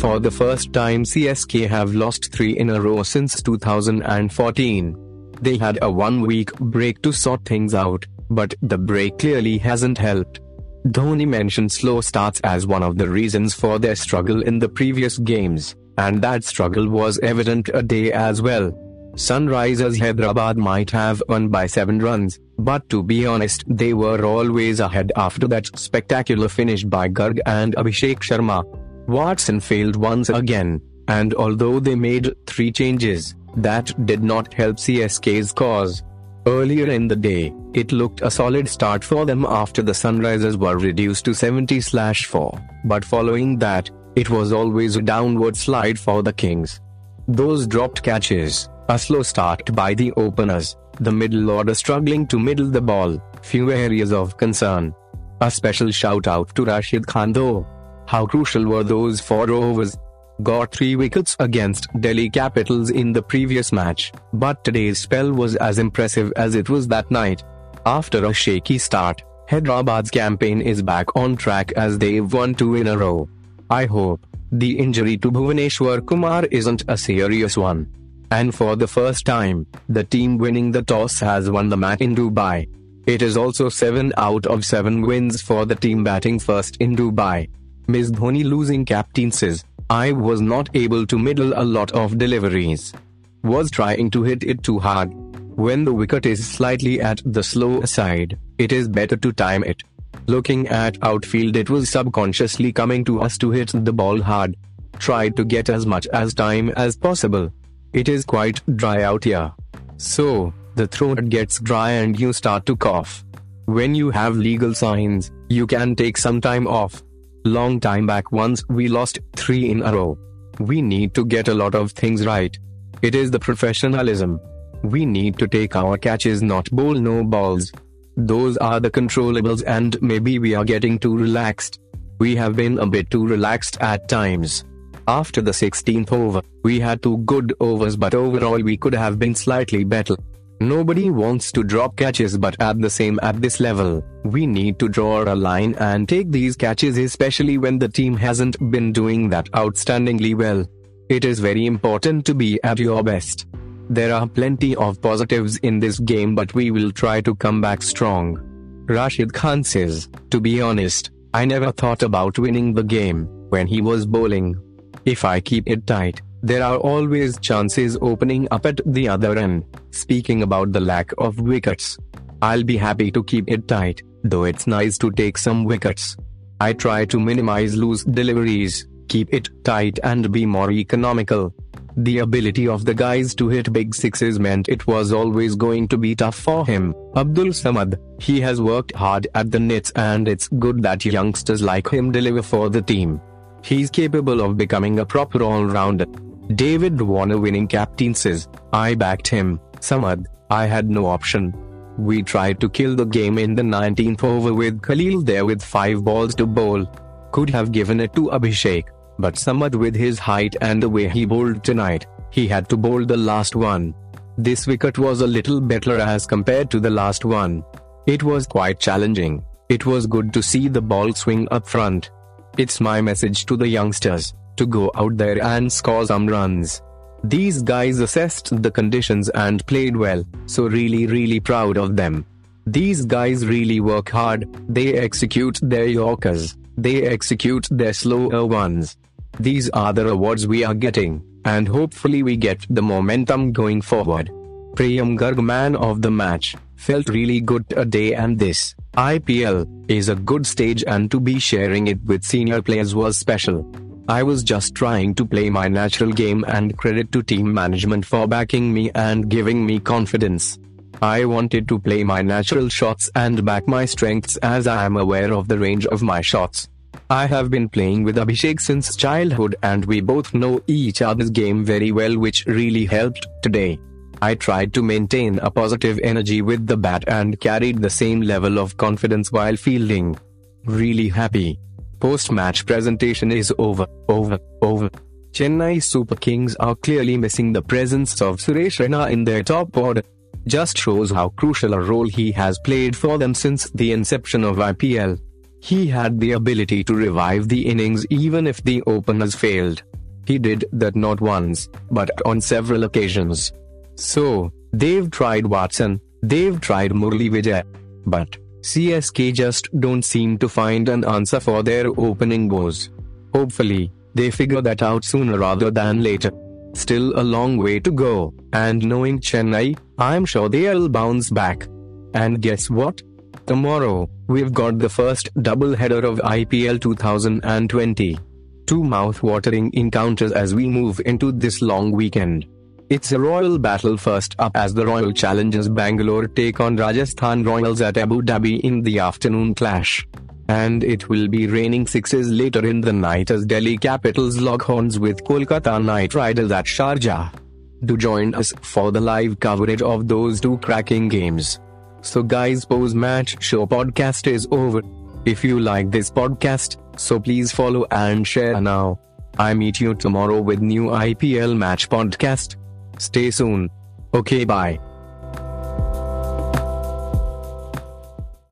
For the first time CSK have lost 3 in a row since 2014. They had a one week break to sort things out, but the break clearly hasn't helped. Dhoni mentioned slow starts as one of the reasons for their struggle in the previous games, and that struggle was evident a day as well. Sunrisers Hyderabad might have won by 7 runs, but to be honest, they were always ahead after that spectacular finish by Garg and Abhishek Sharma. Watson failed once again, and although they made three changes, that did not help CSK's cause. Earlier in the day, it looked a solid start for them after the Sunrisers were reduced to 70 4, but following that, it was always a downward slide for the Kings. Those dropped catches, a slow start by the openers, the middle order struggling to middle the ball, few areas of concern. A special shout out to Rashid Khan though. How crucial were those four overs? Got three wickets against Delhi Capitals in the previous match, but today's spell was as impressive as it was that night. After a shaky start, Hyderabad's campaign is back on track as they've won two in a row. I hope the injury to Bhuvaneshwar Kumar isn't a serious one. And for the first time, the team winning the toss has won the match in Dubai. It is also 7 out of 7 wins for the team batting first in Dubai. MS Dhoni losing captain says, I was not able to middle a lot of deliveries. Was trying to hit it too hard. When the wicket is slightly at the slow side, it is better to time it. Looking at outfield, it was subconsciously coming to us to hit the ball hard. Tried to get as much as time as possible. It is quite dry out here. So, the throat gets dry and you start to cough. When you have legal signs, you can take some time off. Long time back once we lost 3 in a row. We need to get a lot of things right. It is the professionalism. We need to take our catches not bowl no balls. Those are the controllables and maybe we are getting too relaxed. We have been a bit too relaxed at times. After the 16th over, we had two good overs but overall we could have been slightly better. Nobody wants to drop catches but at the same at this level, we need to draw a line and take these catches especially when the team hasn't been doing that outstandingly well. It is very important to be at your best. There are plenty of positives in this game but we will try to come back strong. Rashid Khan says, to be honest, I never thought about winning the game when he was bowling. If I keep it tight, there are always chances opening up at the other end. Speaking about the lack of wickets, I'll be happy to keep it tight, though it's nice to take some wickets. I try to minimize loose deliveries, keep it tight, and be more economical. The ability of the guys to hit big sixes meant it was always going to be tough for him. Abdul Samad, he has worked hard at the nets, and it's good that youngsters like him deliver for the team. He's capable of becoming a proper all rounder. David Warner winning captain says, I backed him, Samad. I had no option. We tried to kill the game in the 19th over with Khalil there with 5 balls to bowl. Could have given it to Abhishek, but Samad with his height and the way he bowled tonight, he had to bowl the last one. This wicket was a little better as compared to the last one. It was quite challenging. It was good to see the ball swing up front. It's my message to the youngsters to go out there and score some runs. These guys assessed the conditions and played well, so really, really proud of them. These guys really work hard, they execute their Yorkers, they execute their slower ones. These are the rewards we are getting, and hopefully we get the momentum going forward. Priyam Garg man of the match, felt really good today and this IPL is a good stage and to be sharing it with senior players was special. I was just trying to play my natural game and credit to team management for backing me and giving me confidence. I wanted to play my natural shots and back my strengths as I am aware of the range of my shots. I have been playing with Abhishek since childhood and we both know each other's game very well which really helped today. I tried to maintain a positive energy with the bat and carried the same level of confidence while fielding. Really happy. Post-match presentation is over, over, over. Chennai Super Kings are clearly missing the presence of Suresh Raina in their top order. Just shows how crucial a role he has played for them since the inception of IPL. He had the ability to revive the innings even if the openers failed. He did that not once, but on several occasions. So, they've tried Watson, they've tried Murli Vijay. But, CSK just don't seem to find an answer for their opening woes. Hopefully, they figure that out sooner rather than later. Still a long way to go, and knowing Chennai, I'm sure they'll bounce back. And guess what? Tomorrow, we've got the first double header of IPL 2020. Two mouth-watering encounters as we move into this long weekend. It's a royal battle first up as the Royal Challengers Bangalore take on Rajasthan Royals at Abu Dhabi in the afternoon clash. And it will be raining sixes later in the night as Delhi Capitals log horns with Kolkata Knight Riders at Sharjah. Do join us for the live coverage of those two cracking games. So guys post match show podcast is over. If you like this podcast, so please follow and share now. I meet you tomorrow with new IPL match podcast. Stay soon. Okay bye.